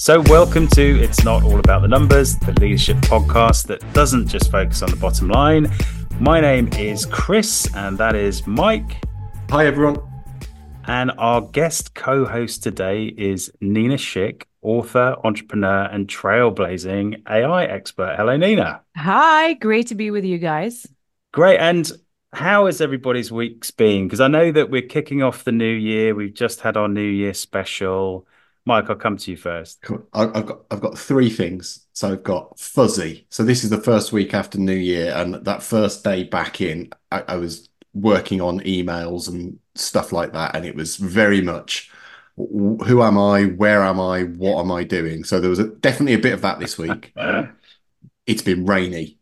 So, welcome to It's Not All About the Numbers, the leadership podcast that doesn't just focus on the bottom line. My name is Chris, and that is Mike. Hi, everyone. And our guest co host today is Nina Schick, author, entrepreneur, and trailblazing AI expert. Hello, Nina. Hi, great to be with you guys. Great. And how has everybody's weeks been? Because I know that we're kicking off the new year. We've just had our New Year special. Mike, I'll come to you first. Cool. I've got I've got three things. So I've got fuzzy. So this is the first week after New Year, and that first day back in, I, I was working on emails and stuff like that, and it was very much who am I, where am I, what am I doing. So there was a, definitely a bit of that this week. it's been rainy,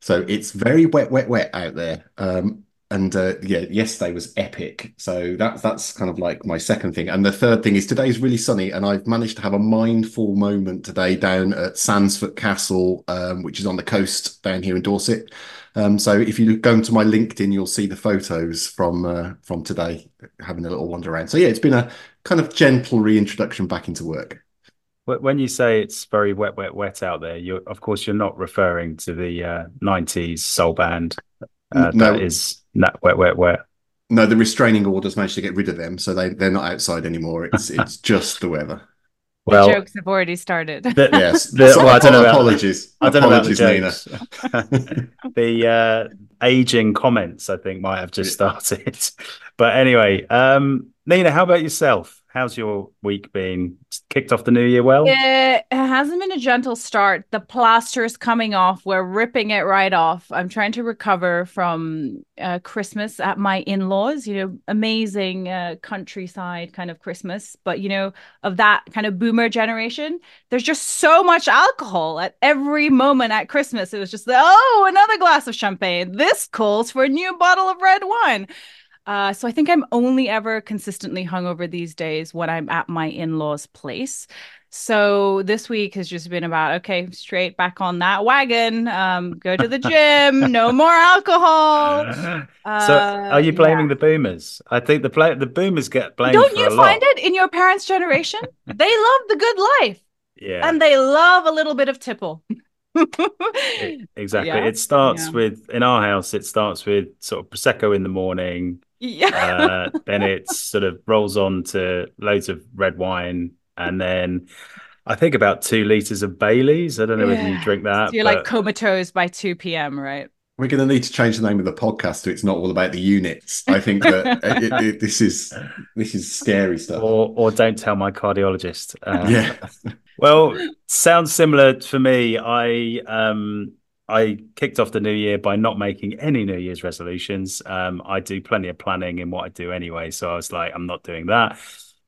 so it's very wet, wet, wet out there. Um, and uh, yeah, yesterday was epic. So that's that's kind of like my second thing. And the third thing is today's really sunny, and I've managed to have a mindful moment today down at Sandsfoot Castle, um, which is on the coast down here in Dorset. Um, so if you go into my LinkedIn, you'll see the photos from uh, from today, having a little wander around. So yeah, it's been a kind of gentle reintroduction back into work. When you say it's very wet, wet, wet out there, you of course you're not referring to the uh, '90s soul band. Uh, no. That is not wet, wet, wet. No, the restraining orders managed to get rid of them, so they they're not outside anymore. It's it's just the weather. Well, the jokes have already started. The, yes, the, well, I don't know. About, apologies. I don't apologies, know about the Nina. the uh, aging comments, I think, might have just started. but anyway, um, Nina, how about yourself? How's your week been? Kicked off the new year well? It hasn't been a gentle start. The plaster is coming off. We're ripping it right off. I'm trying to recover from uh, Christmas at my in laws, you know, amazing uh, countryside kind of Christmas. But, you know, of that kind of boomer generation, there's just so much alcohol at every moment at Christmas. It was just, oh, another glass of champagne. This calls for a new bottle of red wine. Uh, so I think I'm only ever consistently hungover these days when I'm at my in-laws' place. So this week has just been about okay, straight back on that wagon. Um, go to the gym, no more alcohol. Uh, so, are you blaming yeah. the boomers? I think the play- the boomers get blamed. Don't you find it in your parents' generation? they love the good life, yeah, and they love a little bit of tipple. exactly. Yeah. It starts yeah. with in our house. It starts with sort of prosecco in the morning, yeah. Uh, then it sort of rolls on to loads of red wine, and then I think about two liters of Bailey's. I don't know yeah. whether you drink that. So you're but... like comatose by two p.m., right? We're going to need to change the name of the podcast to "It's Not All About the Units." I think that it, it, this is this is scary stuff. Or or don't tell my cardiologist. Uh, yeah. well, sounds similar for me. I um I kicked off the new year by not making any New Year's resolutions. Um, I do plenty of planning in what I do anyway. So I was like, I'm not doing that.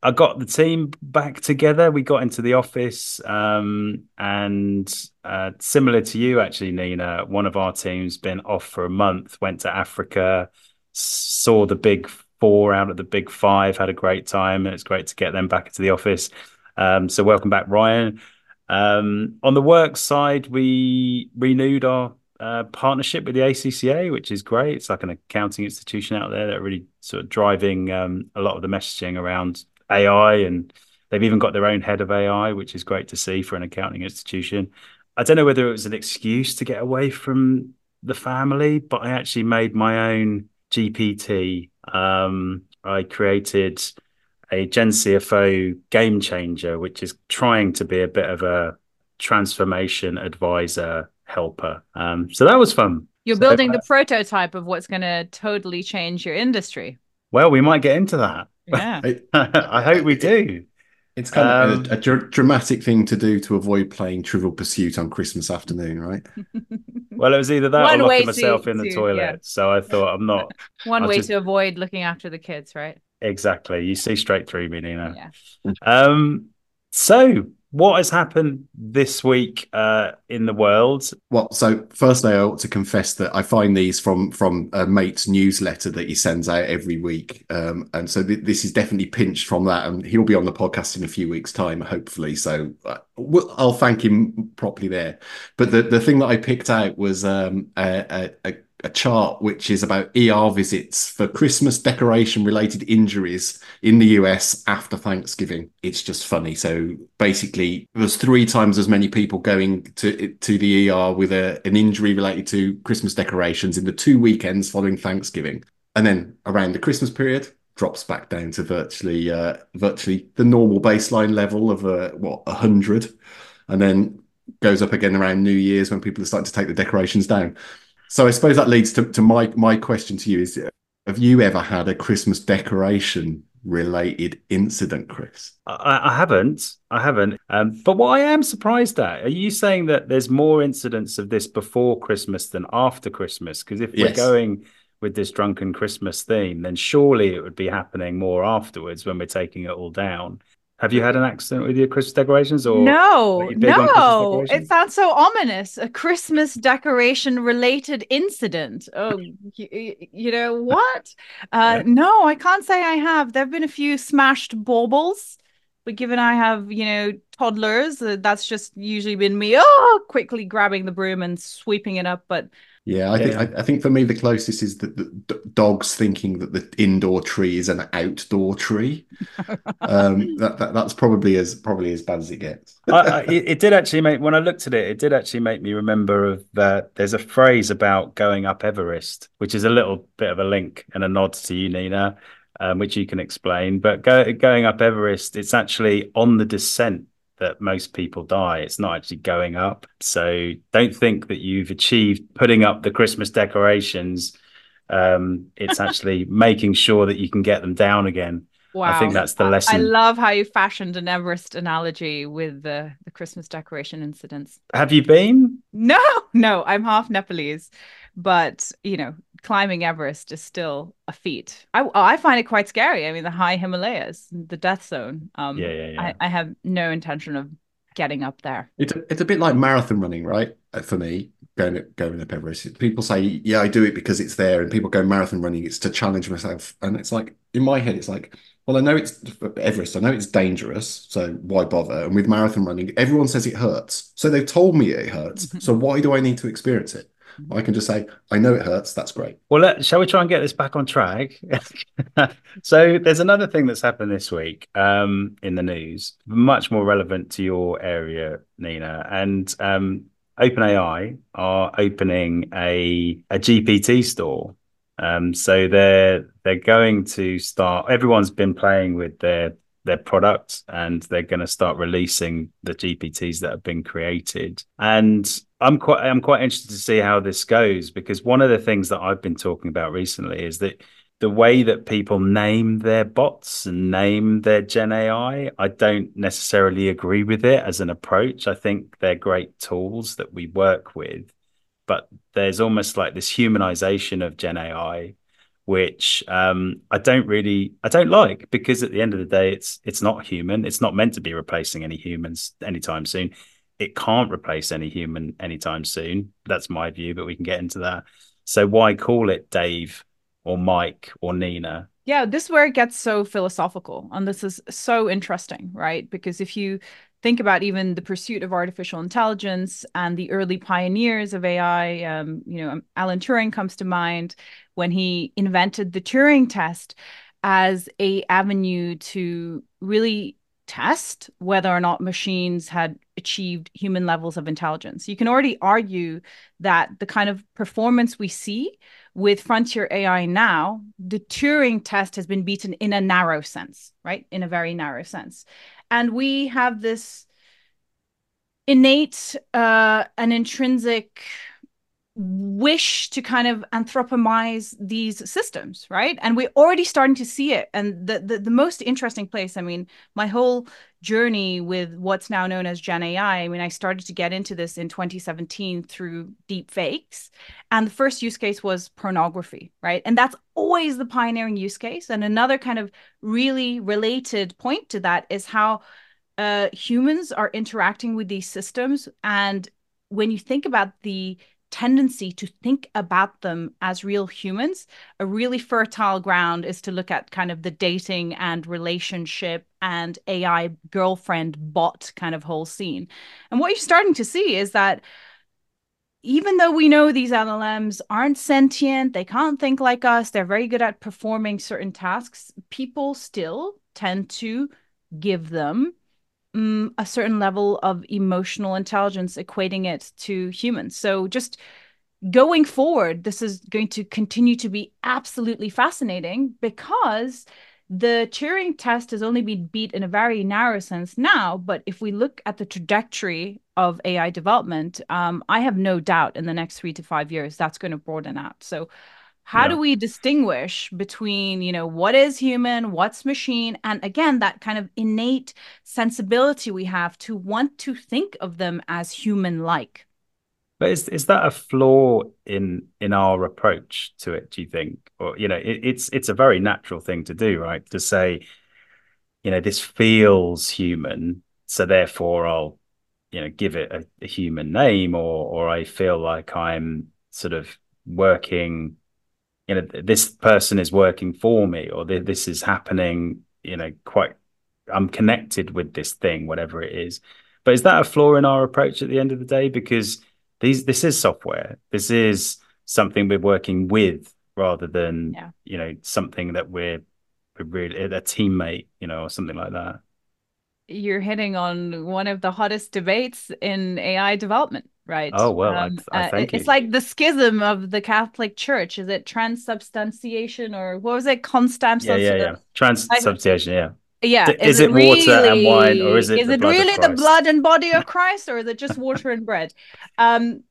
I got the team back together. We got into the office, um, and uh, similar to you, actually, Nina, one of our teams been off for a month, went to Africa, saw the big four out of the big five, had a great time, and it's great to get them back into the office. Um, so welcome back, Ryan. Um, on the work side, we renewed our uh, partnership with the ACCA, which is great. It's like an accounting institution out there that are really sort of driving um, a lot of the messaging around AI, and they've even got their own head of AI, which is great to see for an accounting institution. I don't know whether it was an excuse to get away from the family, but I actually made my own GPT. Um, I created a Gen CFO game changer, which is trying to be a bit of a transformation advisor helper. Um, so that was fun. You're so, building the prototype of what's going to totally change your industry. Well, we might get into that. Yeah. I hope we do. It's kind um, of a, a dr- dramatic thing to do to avoid playing Trivial Pursuit on Christmas afternoon, right? well, it was either that One or locking myself to, in the to, toilet. Yeah. So I thought I'm not. One I'll way just... to avoid looking after the kids, right? Exactly. You see straight through me, Nina. Yeah. Um, so what has happened this week uh, in the world? Well, so firstly, I ought to confess that I find these from from a mate's newsletter that he sends out every week, um, and so th- this is definitely pinched from that, and he'll be on the podcast in a few weeks' time, hopefully. So uh, I'll thank him properly there. But the the thing that I picked out was um, a, a, a a chart which is about ER visits for Christmas decoration related injuries in the US after Thanksgiving. It's just funny. So basically, there's three times as many people going to to the ER with a, an injury related to Christmas decorations in the two weekends following Thanksgiving. And then around the Christmas period, drops back down to virtually uh, virtually the normal baseline level of uh, what hundred, and then goes up again around New Year's when people are starting to take the decorations down. So I suppose that leads to, to my my question to you is have you ever had a Christmas decoration related incident, Chris? I, I haven't. I haven't. Um, but what I am surprised at, are you saying that there's more incidents of this before Christmas than after Christmas? Because if yes. we're going with this drunken Christmas theme, then surely it would be happening more afterwards when we're taking it all down. Have you had an accident with your Christmas decorations or no? No, it sounds so ominous. A Christmas decoration related incident. Oh, you, you know what? Uh, yeah. No, I can't say I have. There have been a few smashed baubles, but given I have you know toddlers, uh, that's just usually been me. Oh, quickly grabbing the broom and sweeping it up. But yeah, I think I, I, think for me the closest is that the dogs thinking that the indoor tree is an outdoor tree. um, that, that, that's probably as probably as bad as it gets. I, I, it, did actually make when I looked at it, it did actually make me remember of uh, there's a phrase about going up Everest, which is a little bit of a link and a nod to you, Nina, um, which you can explain. But go, going up Everest, it's actually on the descent that most people die. It's not actually going up. So don't think that you've achieved putting up the Christmas decorations. Um, it's actually making sure that you can get them down again. Wow. I think that's the lesson. I love how you fashioned an Everest analogy with the, the Christmas decoration incidents. Have you been? No, no, I'm half Nepalese, but you know, climbing Everest is still a feat. I I find it quite scary. I mean, the high Himalayas, the death zone. Um, yeah, yeah, yeah. I, I have no intention of getting up there. It's a, it's a bit like marathon running, right? Uh, for me, going going up Everest. People say, "Yeah, I do it because it's there," and people go marathon running. It's to challenge myself, and it's like in my head, it's like, well, I know it's Everest. I know it's dangerous, so why bother? And with marathon running, everyone says it hurts, so they've told me it hurts. so why do I need to experience it? I can just say, I know it hurts. That's great. Well, let, shall we try and get this back on track? so, there's another thing that's happened this week um, in the news, much more relevant to your area, Nina. And um, OpenAI are opening a, a GPT store. Um, so they're they're going to start. Everyone's been playing with their their product and they're going to start releasing the GPTs that have been created. And I'm quite I'm quite interested to see how this goes because one of the things that I've been talking about recently is that the way that people name their bots and name their Gen AI, I don't necessarily agree with it as an approach. I think they're great tools that we work with, but there's almost like this humanization of Gen AI which um, I don't really I don't like because at the end of the day it's it's not human. It's not meant to be replacing any humans anytime soon. It can't replace any human anytime soon. That's my view, but we can get into that. So why call it Dave or Mike or Nina? Yeah, this is where it gets so philosophical. And this is so interesting, right? Because if you think about even the pursuit of artificial intelligence and the early pioneers of AI. Um, you know, Alan Turing comes to mind when he invented the Turing test as a avenue to really test whether or not machines had achieved human levels of intelligence. You can already argue that the kind of performance we see with frontier AI now, the Turing test has been beaten in a narrow sense, right? In a very narrow sense and we have this innate uh, an intrinsic wish to kind of anthropomorphize these systems right? And we're already starting to see it. And the, the the most interesting place i mean my whole journey with what's now known as gen ai i mean i started to get into this in 2017 through deep fakes and the first use case was pornography right? And that's always the pioneering use case. And another kind of really related point to that is how uh, humans are interacting with these systems. And when you think about the tendency to think about them as real humans, a really fertile ground is to look at kind of the dating and relationship and AI girlfriend bot kind of whole scene. And what you're starting to see is that even though we know these LLMs aren't sentient, they can't think like us, they're very good at performing certain tasks, people still tend to give them um, a certain level of emotional intelligence, equating it to humans. So just going forward, this is going to continue to be absolutely fascinating because the Turing test has only been beat in a very narrow sense now. But if we look at the trajectory of AI development, um, I have no doubt in the next three to five years that's going to broaden out. So, how yeah. do we distinguish between you know what is human what's machine and again that kind of innate sensibility we have to want to think of them as human like but is is that a flaw in in our approach to it? Do you think, or you know, it, it's it's a very natural thing to do, right? To say, you know, this feels human, so therefore I'll, you know, give it a, a human name, or or I feel like I'm sort of working, you know, this person is working for me, or this is happening, you know, quite. I'm connected with this thing, whatever it is. But is that a flaw in our approach at the end of the day? Because these this is software. This is something we're working with rather than yeah. you know something that we're, we're really a teammate, you know, or something like that. You're hitting on one of the hottest debates in AI development, right? Oh well, um, I, I thank uh, It's like the schism of the Catholic Church. Is it transubstantiation or what was it? Constant. Yeah, yeah, yeah. Transubstantiation. Yeah. Yeah, is, is it, it really, water and wine, or is it? Is it really the blood and body of Christ, or is it just water and bread? Um,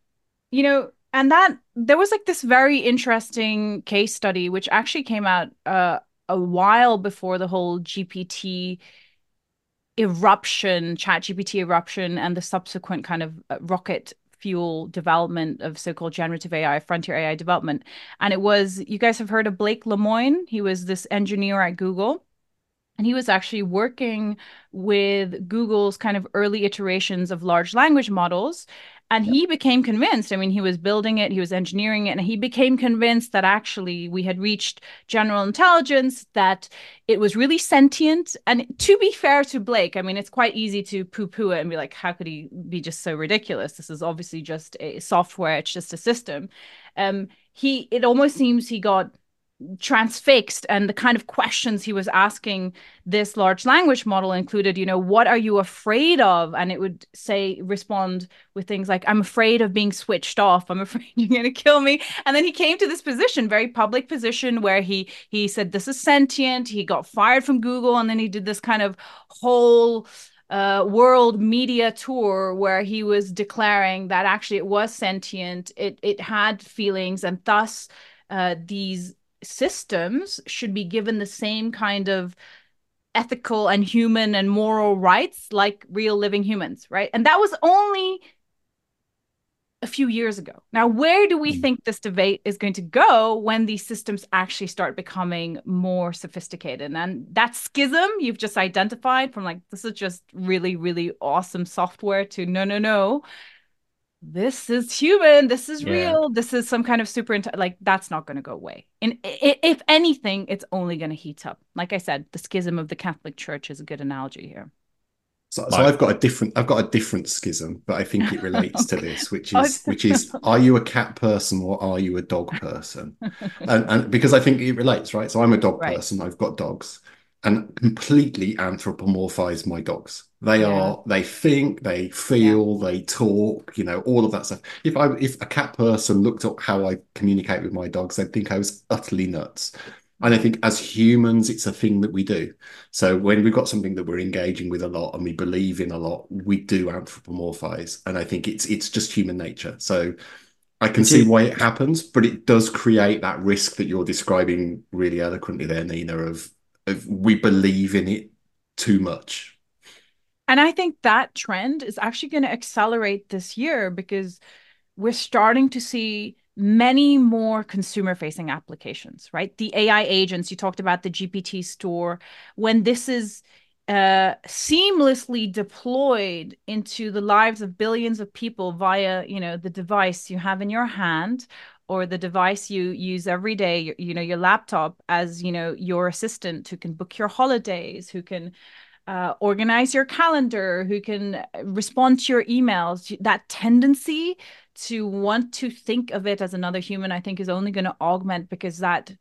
you know, and that there was like this very interesting case study which actually came out uh, a while before the whole GPT eruption, Chat GPT eruption, and the subsequent kind of uh, rocket fuel development of so-called generative AI, frontier AI development. And it was you guys have heard of Blake Lemoine? He was this engineer at Google and he was actually working with Google's kind of early iterations of large language models. And he became convinced. I mean, he was building it, he was engineering it, and he became convinced that actually we had reached general intelligence, that it was really sentient. And to be fair to Blake, I mean, it's quite easy to poo poo it and be like, how could he be just so ridiculous? This is obviously just a software, it's just a system. Um, he, it almost seems he got transfixed and the kind of questions he was asking this large language model included you know what are you afraid of? And it would say respond with things like i'm afraid of being switched off. I'm afraid you're going to kill me. And then he came to this position very public position where he he said this is sentient. He got fired from google and then he did this kind of whole uh, world media tour where he was declaring that actually it was sentient, it it had feelings, and thus uh, these systems should be given the same kind of ethical and human and moral rights like real living humans, right? And that was only a few years ago. Now, where do we mm. think this debate is going to go when these systems actually start becoming more sophisticated? And that schism you've just identified from like, this is just really, really awesome software to no, no, no this is human this is yeah. real this is some kind of super like that's not going to go away and if anything it's only going to heat up like i said the schism of the catholic church is a good analogy here so, so I've got a different I've got a different schism, but I think it relates okay. to this, which oh, is which is are you a cat person or are you a dog person? and, and because I think it relates, right? So I'm a dog right. person, I've got dogs and completely anthropomorphize my dogs. They yeah. are they think, they feel, yeah. they talk, you know, all of that stuff. If I if a cat person looked at how I communicate with my dogs, they'd think I was utterly nuts. And I think as humans, it's a thing that we do. So when we've got something that we're engaging with a lot and we believe in a lot, we do anthropomorphize. And I think it's it's just human nature. So I can see why it happens, but it does create that risk that you're describing really eloquently there, Nina, of we believe in it too much. And I think that trend is actually going to accelerate this year because we're starting to see many more consumer facing applications, right? The AI agents, you talked about the GPT store. When this is uh, seamlessly deployed into the lives of billions of people via, you know, the device you have in your hand or the device you use every day you, you know your laptop as you know your assistant who can book your holidays who can uh, organize your calendar, who can respond to your emails. That tendency to want to think of it as another human, I think, is only going to augment because that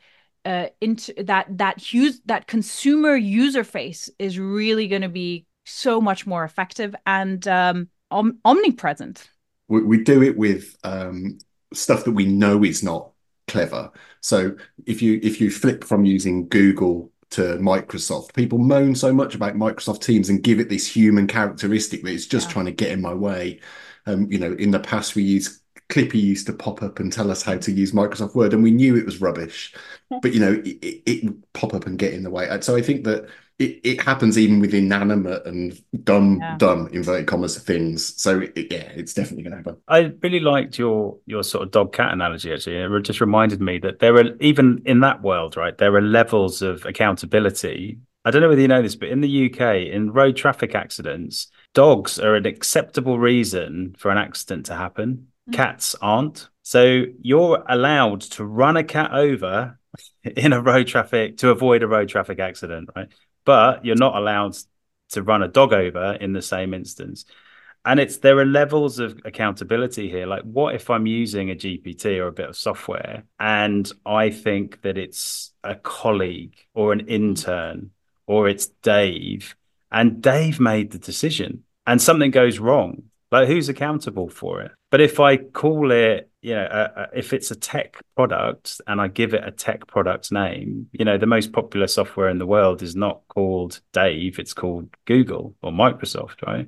uh, into that that use that consumer user face is really going to be so much more effective and um, om- omnipresent. We, we, do it with um, stuff that we know is not clever. So if you if you flip from using Google to Microsoft. People moan so much about Microsoft Teams and give it this human characteristic that it's just yeah. trying to get in my way. Um, you know, in the past we used Clippy used to pop up and tell us how to use Microsoft Word, and we knew it was rubbish. But you know, it, it, it would pop up and get in the way. And so I think that it, it happens even with inanimate and dumb, yeah. dumb inverted commas things. So it, yeah, it's definitely going to happen. I really liked your your sort of dog cat analogy. Actually, it just reminded me that there are even in that world, right? There are levels of accountability. I don't know whether you know this, but in the UK, in road traffic accidents, dogs are an acceptable reason for an accident to happen. Mm. Cats aren't. So you're allowed to run a cat over in a road traffic to avoid a road traffic accident, right? but you're not allowed to run a dog over in the same instance. And it's there are levels of accountability here. Like, what if I'm using a GPT or a bit of software and I think that it's a colleague or an intern or it's Dave, and Dave made the decision and something goes wrong? Like, who's accountable for it? But if I call it you know, if it's a tech product and I give it a tech product name, you know, the most popular software in the world is not called Dave, it's called Google or Microsoft, right?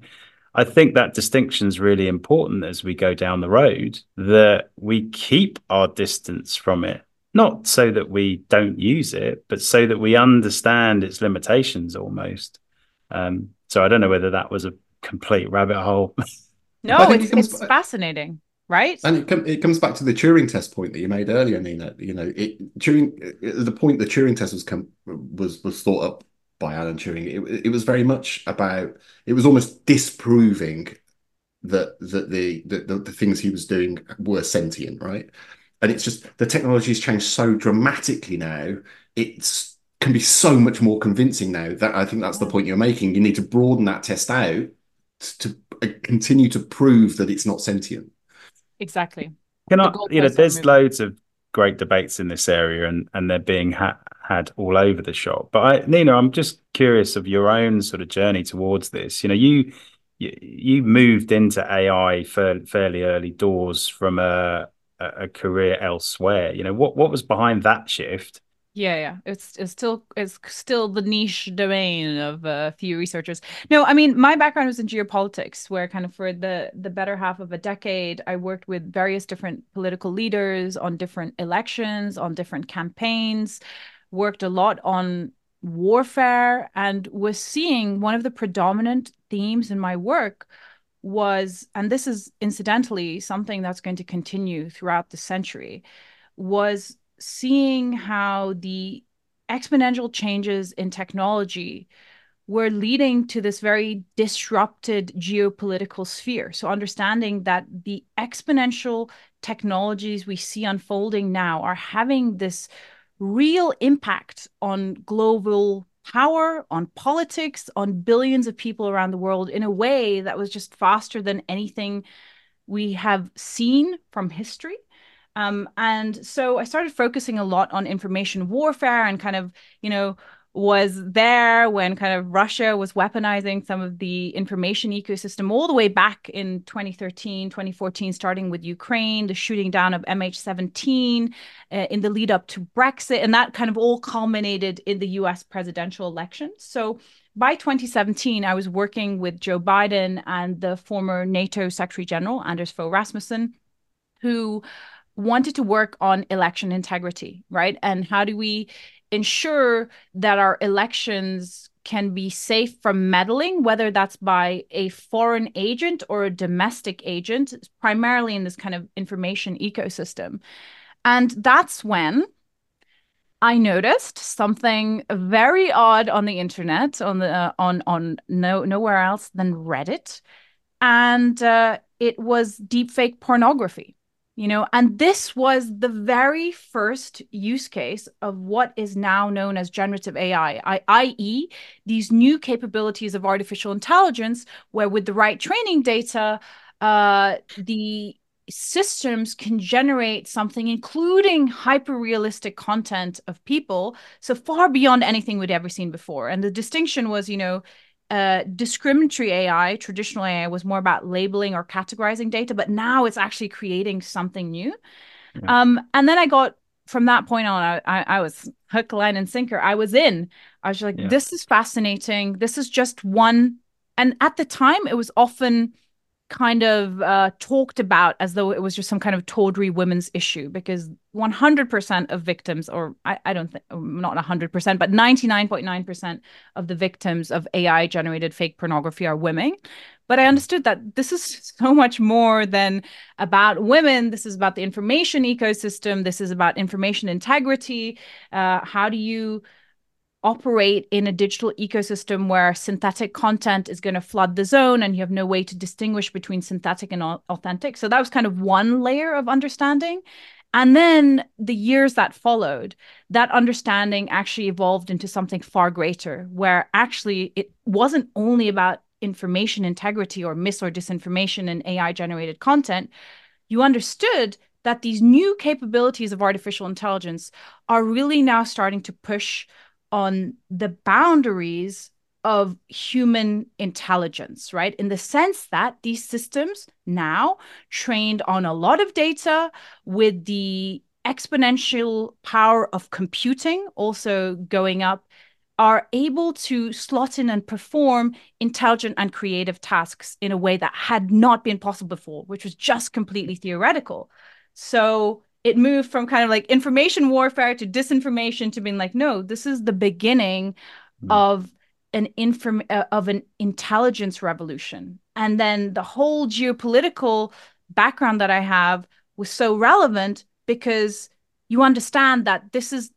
I think that distinction is really important as we go down the road that we keep our distance from it, not so that we don't use it, but so that we understand its limitations almost. Um, so I don't know whether that was a complete rabbit hole. No, it's, it's fascinating right? And it, com- it comes back to the turing test point that you made earlier nina. You know it turing the point the turing test was com- was was thought up by alan turing it, it was very much about it was almost disproving that that the, the the things he was doing were sentient right? And it's just the technology has changed so dramatically now it's can be so much more convincing now that i think that's the point you're making. You need to broaden that test out to Uh, continue to prove that it's not sentient Exactly. Can I, you know, there's loads of great debates in this area and, and they're being ha- had all over the shop. But I, Nina, I'm just curious of your own sort of journey towards this. You know, you, you, you moved into AI for fairly early doors from a, a career elsewhere. You know, what, what was behind that shift? Yeah, yeah, it's it's still it's still the niche domain of a few researchers. No, I mean my background was in geopolitics, where kind of for the the better half of a decade, I worked with various different political leaders on different elections, on different campaigns, worked a lot on warfare, and was seeing one of the predominant themes in my work was, and this is incidentally something that's going to continue throughout the century, was seeing how the exponential changes in technology were leading to this very disrupted geopolitical sphere. So, understanding that the exponential technologies we see unfolding now are having this real impact on global power, on politics, on billions of people around the world in a way that was just faster than anything we have seen from history. Um, and so I started focusing a lot on information warfare and kind of, you know, was there when kind of Russia was weaponizing some of the information ecosystem all the way back in 2013, 2014, starting with Ukraine, the shooting down of MH17 uh, in the lead up to Brexit. And that kind of all culminated in the US presidential election. So by 2017, I was working with Joe Biden and the former NATO Secretary General, Anders Fogh Rasmussen, who wanted to work on election integrity, right? And how do we ensure that our elections can be safe from meddling, whether that's by a foreign agent or a domestic agent, primarily in this kind of information ecosystem. And that's when I noticed something very odd on the internet, on the uh, on on no nowhere else than Reddit, and uh, it was deepfake pornography you know and this was the very first use case of what is now known as generative ai I, i.e these new capabilities of artificial intelligence where with the right training data uh, the systems can generate something including hyper realistic content of people. So far beyond anything we'd ever seen before. And the distinction was you know uh, discriminatory AI, traditional AI, was more about labeling or categorizing data, but now it's actually creating something new. Yeah. Um, and then I got from that point on, I, I, I, was hook, line, and sinker. I was in. I was like, yeah. this is fascinating. This is just one. And at the time, it was often kind of uh, talked about as though it was just some kind of tawdry women's issue because 100% of victims, or I, I don't think, not 100%, but 99.9% of the victims of AI generated fake pornography are women. But I understood that this is so much more than about women. This is about the information ecosystem. This is about information integrity. Uh, how do you operate in a digital ecosystem where synthetic content is going to flood the zone and you have no way to distinguish between synthetic and authentic. So that was kind of one layer of understanding. And then the years that followed, that understanding actually evolved into something far greater, where actually it wasn't only about information integrity or mis or disinformation in AI generated content. You understood that these new capabilities of artificial intelligence are really now starting to push on the boundaries of human intelligence, right? In the sense that these systems now trained on a lot of data with the exponential power of computing also going up are able to slot in and perform intelligent and creative tasks in a way that had not been possible before, which was just completely theoretical. So it moved from kind of like information warfare to disinformation to being like no this is the beginning mm. of an inform uh, of an intelligence revolution and then the whole geopolitical background that i have was so relevant because you understand that this is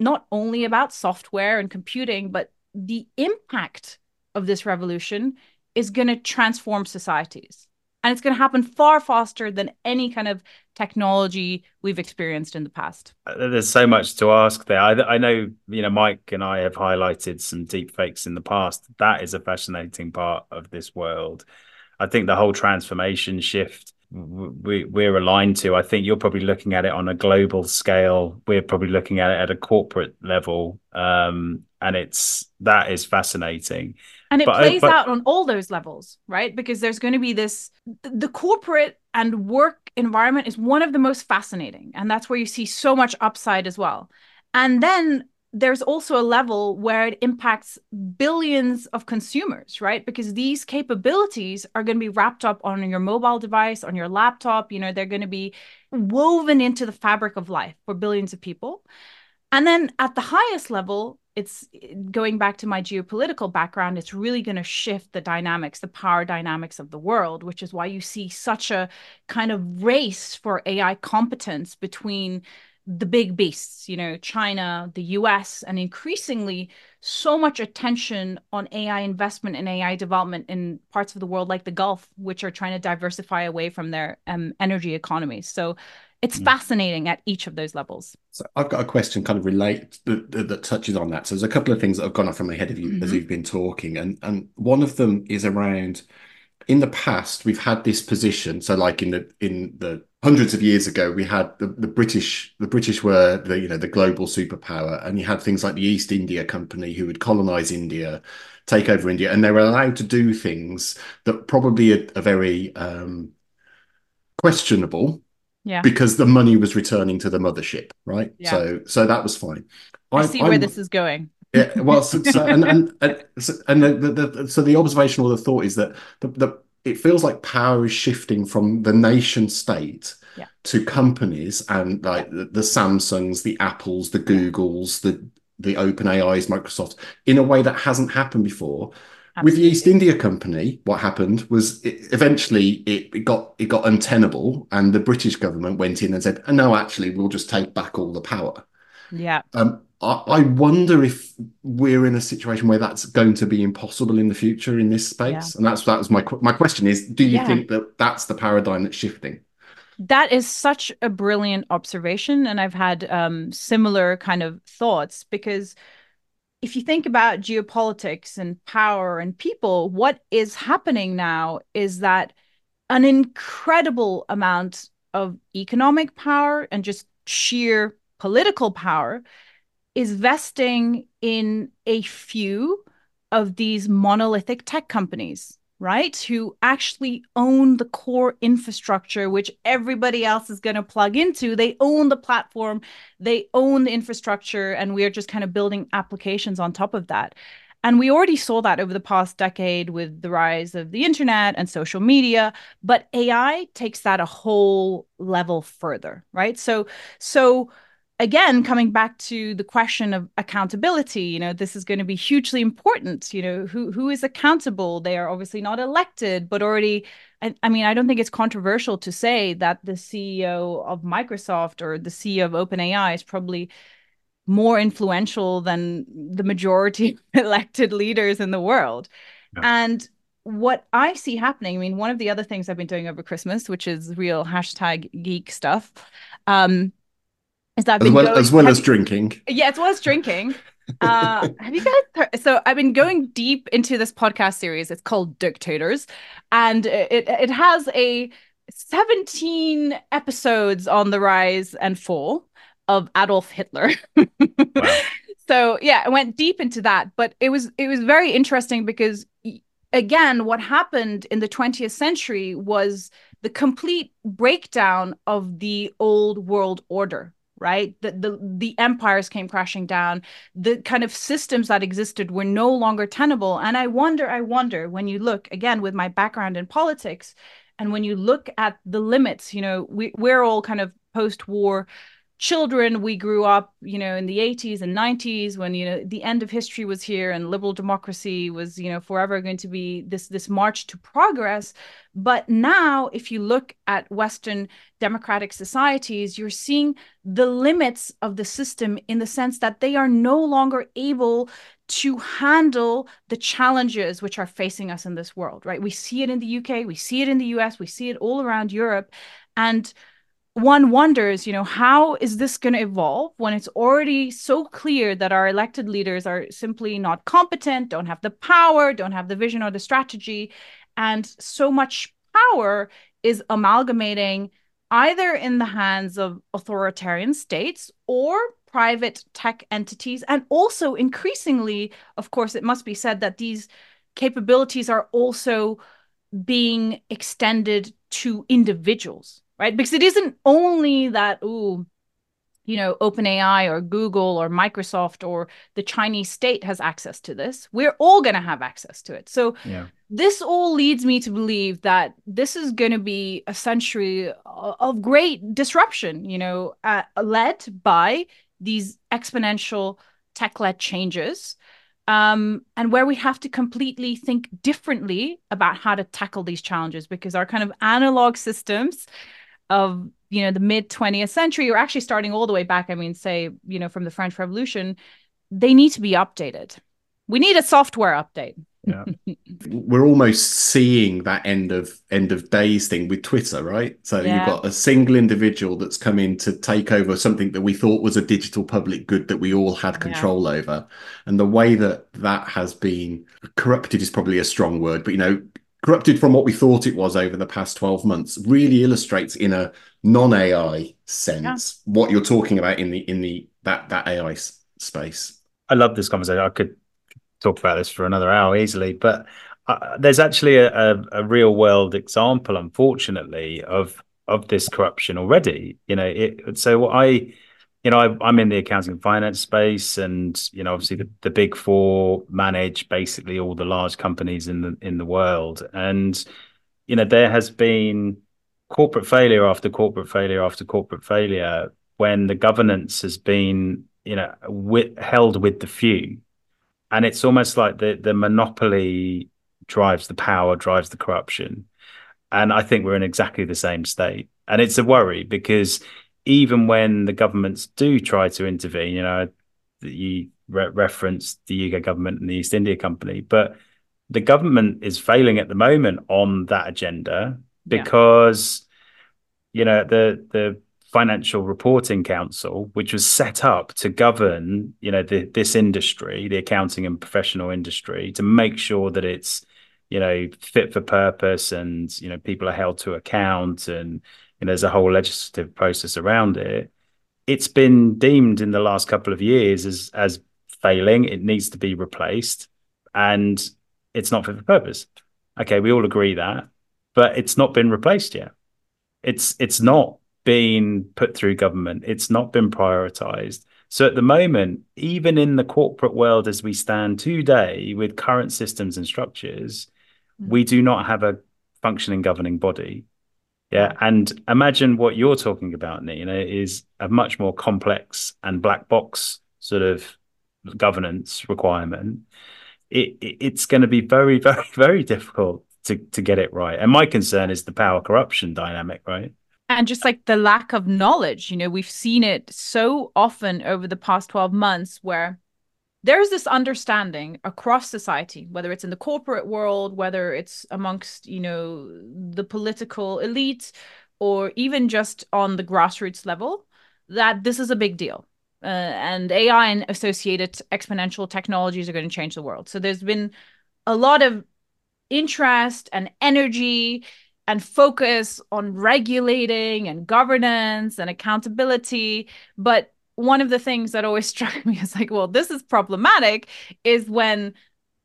not only about software and computing but the impact of this revolution is going to transform societies and it's going to happen far faster than any kind of technology we've experienced in the past. Uh, there's so much to ask there. I, I know, you know, Mike and I have highlighted some deep fakes in the past. That is a fascinating part of this world. I think the whole transformation shift we, we're aligned to. I think you're probably looking at it on a global scale. We're probably looking at it at a corporate level, um, and it's that is fascinating. And it but, plays but, out on all those levels, right? Because there's going to be this the corporate and work environment is one of the most fascinating, and that's where you see so much upside as well. And then there's also a level where it impacts billions of consumers, right? Because these capabilities are going to be wrapped up on your mobile device, on your laptop. You know, they're going to be woven into the fabric of life for billions of people. And then at the highest level, it's going back to my geopolitical background, it's really going to shift the dynamics, the power dynamics of the world, which is why you see such a kind of race for AI competence between the big beasts, you know, China, the US, and increasingly so much attention on AI investment and AI development in parts of the world like the Gulf, which are trying to diversify away from their um, energy economies. So it's mm. fascinating at each of those levels. So I've got a question kind of relate that, that, touches on that. So there's a couple of things that have gone off in my head of you mm-hmm. as you've been talking, and and one of them is around in the past we've had this position. So like in the in the hundreds of years ago, we had the, the British. The British were the you know the global superpower, and you had things like the East India Company who would colonize India, take over India, and they were allowed to do things that probably are, are very um, questionable. Yeah. Because the money was returning to the mothership, right? Yeah. So so that was fine. I, I see where I'm, this is going. yeah, well, so, so, and and and, and the, the, the, so the observation or the thought is that the, the it feels like power is shifting from the nation state yeah. to companies and like the, the, Samsungs, the Apples, the Googles, the the Open AIs, Microsoft, in a way that hasn't happened before. Absolutely. With the East India Company, what happened was it, eventually it, it, got it got untenable, and the British government went in and said, "No, actually, we'll just take back all the power." Yeah. Um, I, wonder if we're in a situation where that's going to be impossible in the future in this space. Yeah. And that's that was my my question is: Do you yeah. think that that's the paradigm that's shifting? that is such a brilliant observation and i've had um, similar kind of thoughts because if you think about geopolitics and power and people what is happening now is that an incredible amount of economic power and just sheer political power is vesting in a few of these monolithic tech companies right? Who actually own the core infrastructure, which everybody else is going to plug into. They own the platform, they own the infrastructure, and we are just kind of building applications on top of that. And we already saw that over the past decade with the rise of the internet and social media, but AI takes that a whole level further, right? So, so again coming back to the question of accountability you know this is going to be hugely important you know who who is accountable? They are obviously not elected but already I, I, mean i don't think it's controversial to say that the ceo of microsoft or the ceo of openai is probably more influential than the majority elected leaders in the world. Yeah. and what i see happening i mean one of the other things i've been doing over christmas which is real hashtag geek stuff um is that as well, going, as, well as drinking? Yeah, as well as drinking. uh, have you guys heard, so I've been going deep into this podcast series. It's called Dictators, and it it has a 17 episodes on the rise and fall of Adolf Hitler. wow. So yeah, I went deep into that, but it was it was very interesting because again, what happened in the 20th century was the complete breakdown of the old world order right? The, the the empires came crashing down. The kind of systems that existed were no longer tenable. And i wonder i wonder when you look again with my background in politics and when you look at the limits you know we, we're all kind of post-war children we grew up you know in the 80s and 90s when you know the end of history was here and liberal democracy was you know forever going to be this this march to progress. But now if you look at western democratic societies you're seeing the limits of the system in the sense that they are no longer able to handle the challenges which are facing us in this world right? We see it in the UK we see it in the US we see it all around Europe. And one wonders, you know, how is this going to evolve when it's already so clear that our elected leaders are simply not competent, don't have the power, don't have the vision or the strategy, and so much power is amalgamating either in the hands of authoritarian states or private tech entities and also increasingly of course it must be said that these capabilities are also being extended to individuals right? Because it isn't only that, ooh, you know, OpenAI or Google or Microsoft or the Chinese state has access to this. We're all going to have access to it. So, yeah. this all leads me to believe that this is going to be a century of great disruption, you know, uh, led by these exponential tech led changes. Um, and where we have to completely think differently about how to tackle these challenges because our kind of analog systems of you know the mid 20th century or actually starting all the way back i mean say you know from the french revolution they need to be updated. We need a software update. Yeah. We're almost seeing that end of end of days thing with twitter right? So yeah. you've got a single individual that's come in to take over something that we thought was a digital public good that we all had control yeah. over. And the way that that has been corrupted is probably a strong word but you know corrupted from what we thought it was over the past 12 months really illustrates in a non-ai sense yeah. what you're talking about in the in the that that ai s- space. I love this conversation. I could talk about this for another hour easily but uh, there's actually a, a, a, real world example unfortunately of of this corruption already. You know it, so what i you know, I, am in the accounting and finance space, and you know, obviously the, the big four manage basically all the large companies in the in the world, and you know, there has been corporate failure after corporate failure after corporate failure when the governance has been, you know, with, held with the few, and it's almost like the the monopoly drives the power, drives the corruption, and I think we're in exactly the same state, and it's a worry because even when the governments do try to intervene, you know, you re- referenced the UK government and the East India Company, but the government is failing at the moment on that agenda because you know, the the Financial Reporting Council, which was set up to govern, you know, the, this industry, the accounting and professional industry, to make sure that it's, you know, fit for purpose and you know people are held to account and you know, there's a whole legislative process around it. It's been deemed in the last couple of years as as failing. It needs to be replaced, and it's not fit for purpose. Okay, we all agree that, but it's not been replaced yet. It's it's not been put through government. It's not been prioritized. So at the moment, even in the corporate world as we stand today with current systems and structures, mm-hmm. we do not have a functioning governing body. Yeah. And imagine what you're talking about, Nina, is a much more complex and black box sort of governance requirement. It, it, it's going to be very, very, very difficult to, to get it right. And my concern is the power corruption dynamic, right? and just like the lack of knowledge you know we've seen it so often over the past 12 months where there's this understanding across society whether it's in the corporate world whether it's amongst you know the political elite or even just on the grassroots level that this is a big deal uh, and ai and associated exponential technologies are going to change the world so there's been a lot of interest and energy and focus on regulating and governance and accountability. But one of the things that always struck me is like, well, this is problematic is when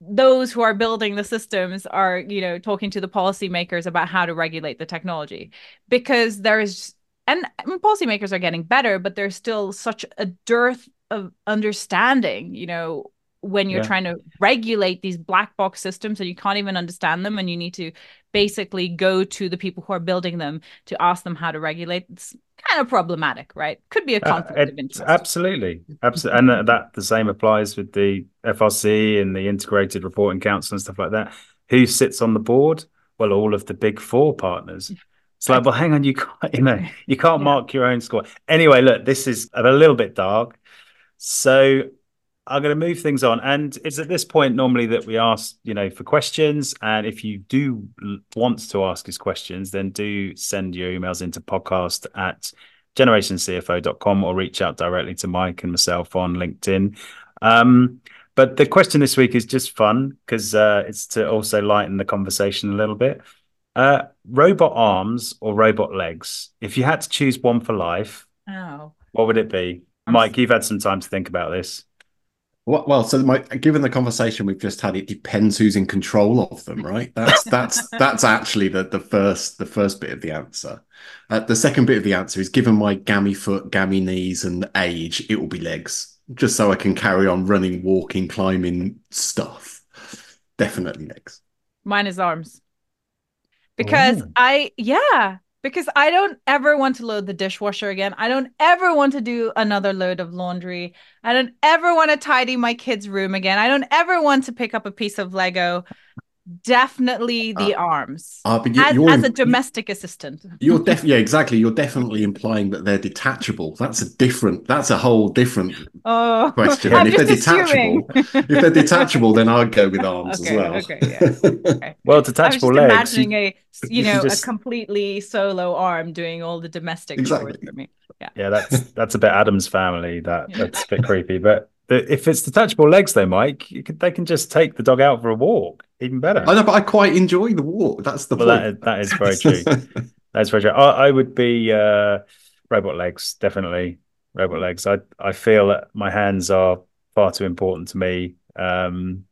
those who are building the systems are, you know, talking to the policymakers about how to regulate the technology. Because there's and I mean, policymakers are getting better, but there's still such a dearth of understanding, you know, when you're yeah. trying to regulate these black box systems and you can't even understand them and you need to basically go to the people who are building them to ask them how to regulate it's kind of problematic right could be a uh, conflict uh, it, of interest absolutely absolutely and that the same applies with the frc and the integrated reporting council and stuff like that who sits on the board well all of the big four partners it's like, well, hang on, you can't, you know, you can't yeah. mark your own score. Anyway, look, this is a little bit dark. So I'm going to move things on. And it's at this point normally that we ask, you know, for questions. And if you do want to ask us questions, then do send your emails into podcast at generationcfo.com or reach out directly to Mike and myself on LinkedIn. Um, but the question this week is just fun because uh, it's to also lighten the conversation a little bit. Uh, robot arms or robot legs? If you had to choose one for life, oh. what would it be? Mike, you've had some time to think about this. Well, so my, given the conversation we've just had, it depends who's in control of them, right? That's that's that's actually the the first the first bit of the answer. Uh, the second bit of the answer is given my gammy foot, gammy knees, and age, it will be legs, just so I can carry on running, walking, climbing stuff. Definitely legs. Mine is arms because oh. I yeah because I don't ever want to load the dishwasher again. I don't ever want to do another load of laundry. I don't ever want to tidy my kids' room again. I don't ever want to pick up a piece of Lego definitely the uh, arms. Uh, but you, as, as, a domestic assistant. you're def yeah exactly. You're definitely implying that they're detachable. That's a different that's a whole different oh, question. And if they're detachable if they're detachable then i'd go with arms okay, as well. okay, yeah. okay. well detachable legs imagining a you know just... a completely solo arm doing all the domestic exactly. chores for me. Yeah. Yeah that's that's a bit Addams Family that that's a bit creepy but if it's detachable legs, though, Mike, can, they can just take the dog out for a walk. Even better. I know, but I quite enjoy the walk. That's the well, point. That is, that is very true. That's very true. I, I would be uh, robot legs, definitely robot legs. I I feel that my hands are far too important to me. Um,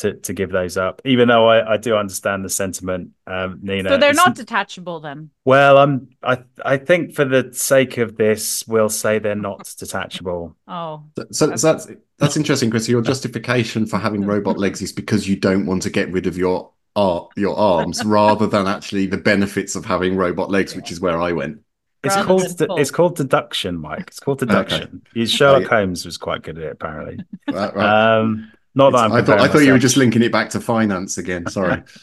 to, to give those up, even though I, I do understand the sentiment, um, Nina. So they're not detachable then. Well, I'm I I think for the sake of this, we'll say they're not detachable. Oh, so, that's... so that's that's interesting, Chris. Your justification for having robot legs is because you don't want to get rid of your ar- your arms, rather than actually the benefits of having robot legs, which is where I went. It's called it's called deduction, Mike. It's called deduction. Okay. Sherlock Holmes was quite good at it, apparently. Right, right. Um, not that I'm i thought I thought you were just linking it back to finance again. Sorry.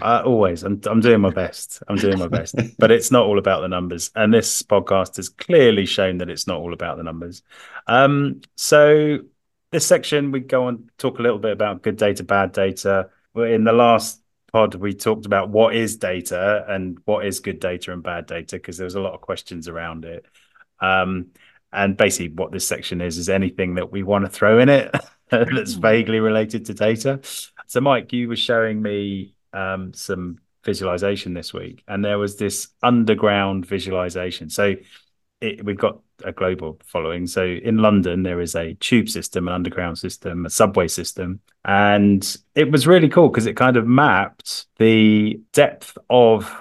uh, always, I'm I'm doing my best. I'm doing my best, but it's not all about the numbers. And this podcast has clearly shown that it's not all about the numbers. Um, so this section we go on talk a little bit about good data, bad data. In the last pod, we talked about what is data and what is good data and bad data because there was a lot of questions around it. Um, and basically, what this section is is anything that we want to throw in it that's vaguely related to data. So, Mike, you were showing me um, some visualization this week, and there was this underground visualization. So, it, we've got a global following. So in London, there is a tube system, an underground system, a subway system. And it was really cool because it kind of mapped the depth of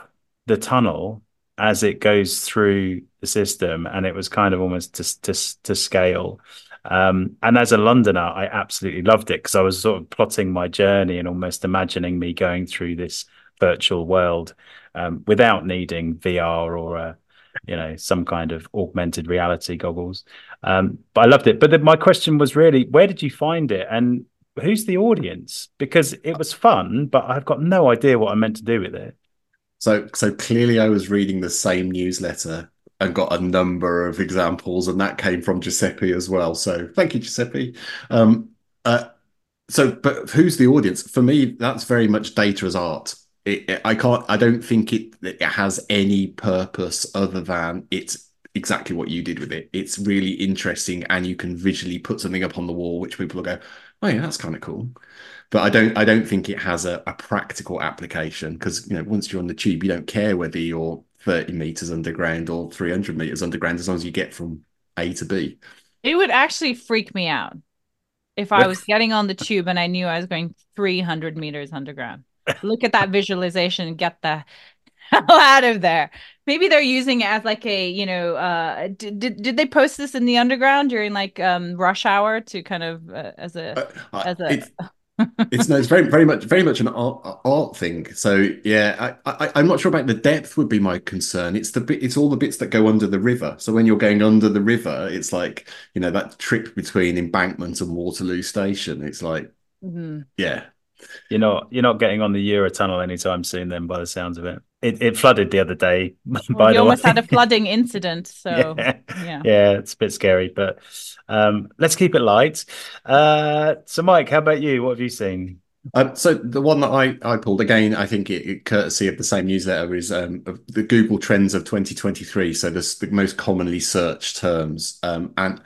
the tunnel as it goes through the system. And it was kind of almost to, to, to scale. Um, and as a Londoner, I absolutely loved it because I was sort of plotting my journey and almost imagining me going through this virtual world um, without needing VR or a you know some kind of augmented reality goggles. Um, but i loved it. But the, my question was really where did you find it? And who's the audience? Because it was fun but i've got no idea what i meant to do with it. So so clearly i was reading the same newsletter and got a number of examples and that came from giuseppe as well so thank you giuseppe um, uh, so but who's the audience for me that's very much data as art it, I can't. I don't think it it has any purpose other than it's exactly what you did with it. It's really interesting, and you can visually put something up on the wall, which people will go, "Oh yeah, that's kind of cool." But I don't. I don't think it has a, a practical application because you know once you're on the tube, you don't care whether you're 30 meters underground or 300 meters underground as long as you get from A to B. It would actually freak me out if I was getting on the tube and I knew I was going 300 meters underground look at that visualization and get the hell out of there. Maybe they're using it as like a, you know, uh, did, did, did they post this in the underground during like um rush hour to kind of uh, as a uh, as a it's, it's no, it's very very much very much an art art thing. So yeah, I, I I'm not sure about the depth would be my concern. It's the bit it's all the bits that go under the river. So when you're going under the river, it's like you know that trip between Embankment and Waterloo Station. It's like mm-hmm. yeah, you're not you're not getting on the Eurotunnel anytime soon. Then, by the sounds of it, it, it flooded the other day. Well, by you almost way. had a flooding incident, so yeah. yeah, yeah, it's a bit scary. But um, let's keep it light. Uh, so, Mike, how about you? What have you seen? Um, so the one that I, I pulled again, I think it, it courtesy of the same newsletter is um, the Google Trends of 2023. So this the most commonly searched terms, um, and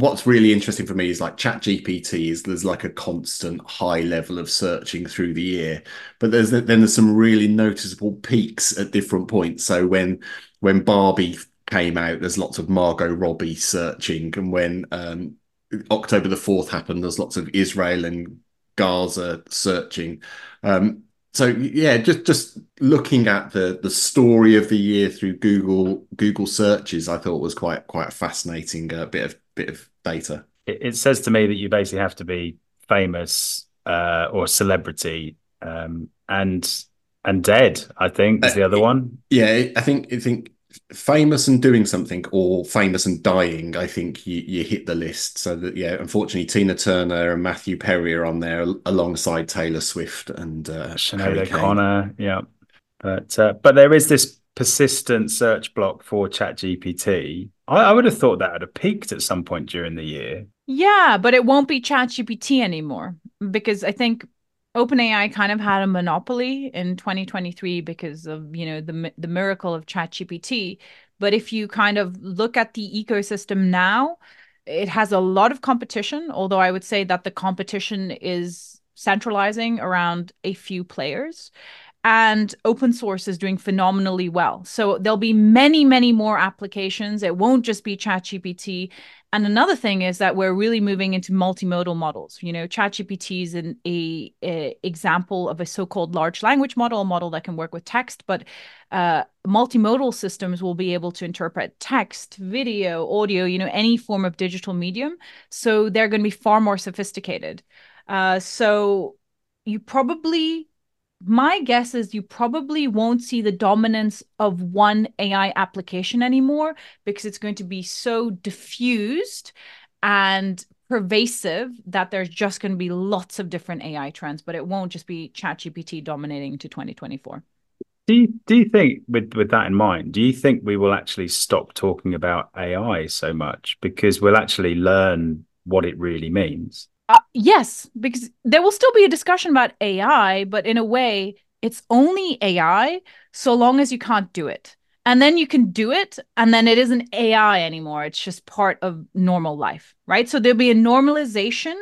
what's really interesting for me is like chat gpt is there's like a constant high level of searching through the year but there's then there's some really noticeable peaks at different points. So when when barbie came out there's lots of margot robbie searching and when um, october the 4th happened there's lots of israel and gaza searching. Um, so yeah just just looking at the the story of the year through google google searches i thought was quite quite a fascinating uh, bit of bit of data. It, it, says to me that you basically have to be famous uh, or celebrity um, and and dead. I think is the other uh, one. Yeah, I think I think famous and doing something or famous and dying. I think you, you hit the list. So that yeah, unfortunately, Tina Turner and Matthew Perry are on there alongside Taylor Swift and uh, Sinead O'Connor. Yeah, but uh, but there is this persistent search block for ChatGPT. I, I would have thought that would have peaked at some point during the year. Yeah, but it won't be ChatGPT anymore because I think OpenAI kind of had a monopoly in 2023 because of you know the the miracle of ChatGPT. But if you kind of look at the ecosystem now, it has a lot of competition. Although I would say that the competition is centralizing around a few players and open source is doing phenomenally well. So there'll be many, many more applications. It won't just be ChatGPT. And another thing is that we're really moving into multimodal models. You know, ChatGPT is an a, a, example of a so-called large language model, a model that can work with text, but uh, multimodal systems will be able to interpret text, video, audio, you know, any form of digital medium. So they're going to be far more sophisticated. Uh, so you probably my guess is you probably won't see the dominance of one AI application anymore because it's going to be so diffused and pervasive that there's just going to be lots of different AI trends, but it won't just be ChatGPT dominating to 2024. Do you, do you think, with, with that in mind, do you think we will actually stop talking about AI so much because we'll actually learn what it really means? Uh, yes, because there will still be a discussion about AI, but in a way, it's only AI so long as you can't do it. And then you can do it, and then it isn't AI anymore. It's just part of normal life, right? So there'll be a normalization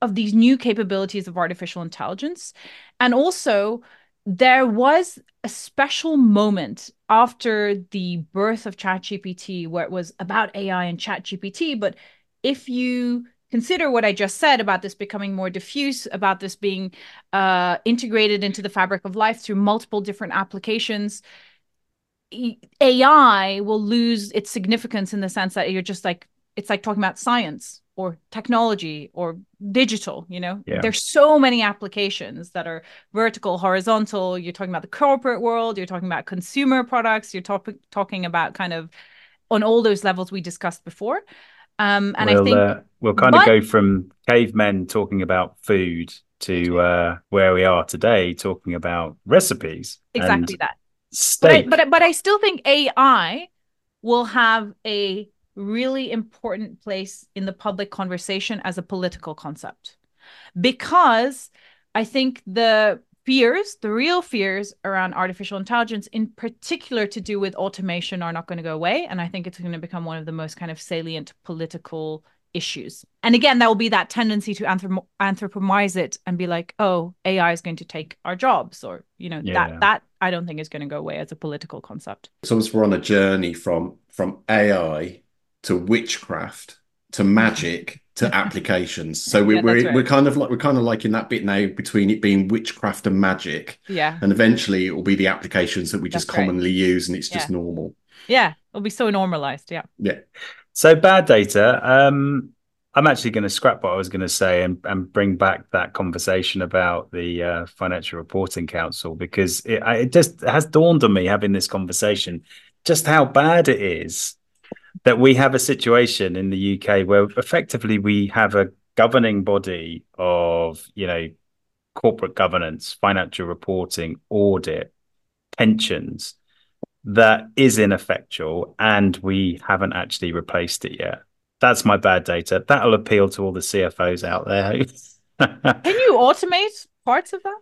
of these new capabilities of artificial intelligence. And also, there was a special moment after the birth of ChatGPT where it was about AI and ChatGPT. But if you consider what I just said about this becoming more diffuse, about this being uh, integrated into the fabric of life through multiple different applications, AI will lose its significance in the sense that you're just like, it's like talking about science or technology or digital you know? Yeah. there's so many applications that are vertical horizontal. You're talking about the corporate world. You're talking about consumer products. You're top- talking about kind of on all those levels we discussed before um, and we'll, I think uh, we'll kind but, of go from cavemen talking about food to uh, where we are today, talking about recipes. Exactly that. Steak. But I, but, but I still think AI will have a really important place in the public conversation as a political concept because I think the fears, the real fears around artificial intelligence, in particular to do with automation, are not going to go away. And I think it's going to become one of the most kind of salient political issues. And again, that will be that tendency to anthrop- anthropomorphize it and be like, oh, AI is going to take our jobs, or you know, yeah. that that I don't think is going to go away as a political concept. So we're on a journey from from AI to witchcraft to magic to applications. So we're yeah, we're, right. we're kind of like we're kind of like in that bit now between it being witchcraft and magic. Yeah. And eventually it will be the applications that we that's just commonly right. use and it's just normal. Yeah. It'll be so normalized. Yeah. Yeah. So bad data. Um I'm actually going to scrap what I was going to say and, and bring back that conversation about the uh, Financial Reporting Council because it, it just has dawned on me having this conversation just how bad it is that we have a situation in the UK where effectively we have a governing body of, you know, corporate governance, financial reporting, audit, pensions that is ineffectual and we haven't actually replaced it yet. That's my bad data. That'll appeal to all the CFOs out there. Can you automate parts of that?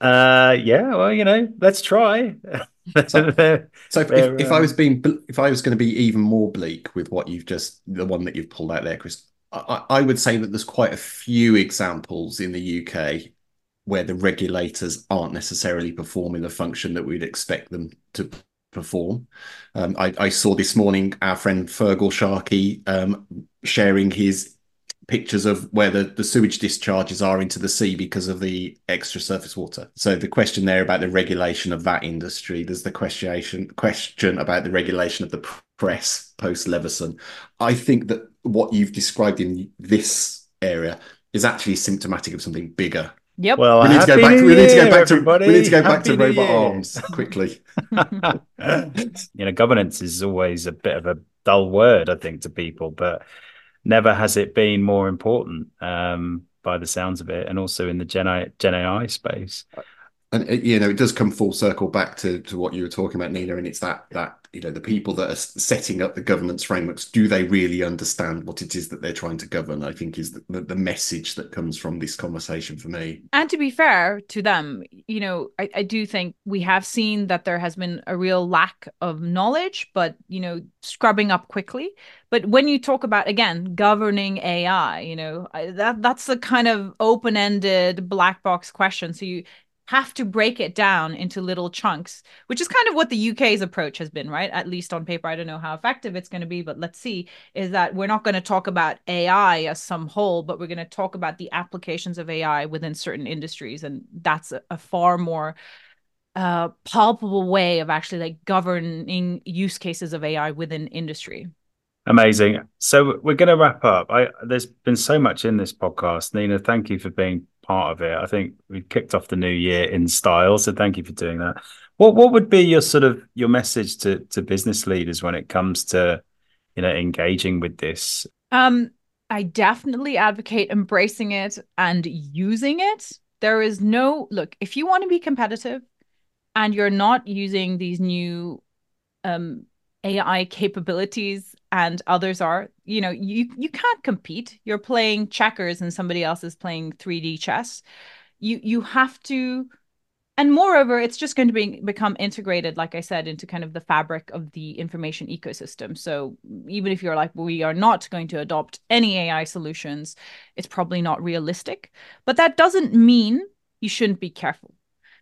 Uh, yeah, well, you know, let's try. so, so if, if, if, I was being, if I was going to be even more bleak with what you've just, the one that you've pulled out there, Chris, I, I would say that there's quite a few examples in the UK where the regulators aren't necessarily performing the function that we'd expect them to perform. Um, I, I, saw this morning our friend Feargal Sharkey um, sharing his pictures of where the, the sewage discharges are into the sea because of the extra surface water. So the question there about the regulation of that industry, there's the question question about the regulation of the press post Leveson. I think that what you've described in this area is actually symptomatic of something bigger. Yep. Well, we need to go back. To, we need to go back to. We need to go back to robot year. arms quickly. you know, governance is always a bit of a dull word, I think, to people, but never has it been more important um, by the sounds of it, and also in the Gen, Gen AI space. And it, you know, it does come full circle back to to what you were talking about, Nina, and it's that that you know the people that are setting up the governance frameworks do they really understand what it is that they're trying to govern i think is the, the message that comes from this conversation for me. And to be fair to them you know I, I do think we have seen that there has been a real lack of knowledge but you know scrubbing up quickly. But when you talk about again governing ai you know that that's a kind of open-ended black box question. So you have to break it down into little chunks, which is kind of what the UK's approach has been, right? At least on paper. I don't know how effective it's going to be, but let's see. Is that we're not going to talk about AI as some whole, but we're going to talk about the applications of AI within certain industries. And that's a, a far more uh, palpable way of actually like governing use cases of AI within industry. Amazing. So we're going to wrap up. I, there's been so much in this podcast. Nina, thank you for being part of it. I think we kicked off the new year in style, so thank you for doing that. What what would be your sort of your message to to business leaders when it comes to you know engaging with this? Um, I definitely advocate embracing it and using it. There is no look if you want to be competitive and you're not using these new um AI capabilities and others are, you know, you you can't compete. You're playing checkers and somebody else is playing 3D chess. You you have to and moreover it's just going to be become integrated like i said into kind of the fabric of the information ecosystem so even if you're like we are not going to adopt any ai solutions it's probably not realistic but that doesn't mean you shouldn't be careful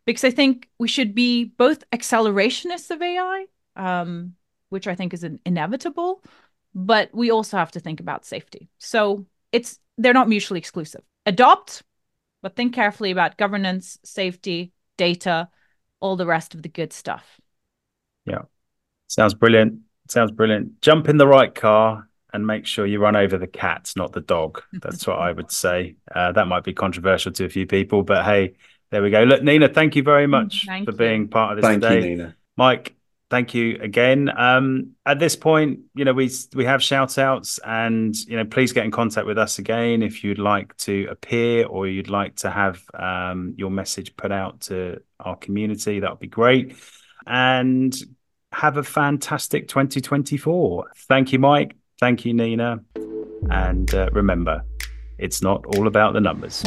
because i think we should be both accelerationists of ai um, which i think is an inevitable but we also have to think about safety so it's they're not mutually exclusive adopt but think carefully about governance safety data, all the rest of the good stuff. Yeah. Sounds brilliant. Sounds brilliant. Jump in the right car and make sure you run over the cat, not the dog. That's what I would say. Uh, that might be controversial to a few people, but hey, there we go. Look, Nina, thank you very much thank for you. being part of this thank today. You, Nina. Mike, thank you again. Um, at this point, you know, we we have shout outs and you know, please get in contact with us again if you'd like to appear or you'd like to have um, your message put out to our community. That would be great. And have a fantastic 2024. Thank you, Mike. Thank you, Nina. And uh, remember, it's not all about the numbers.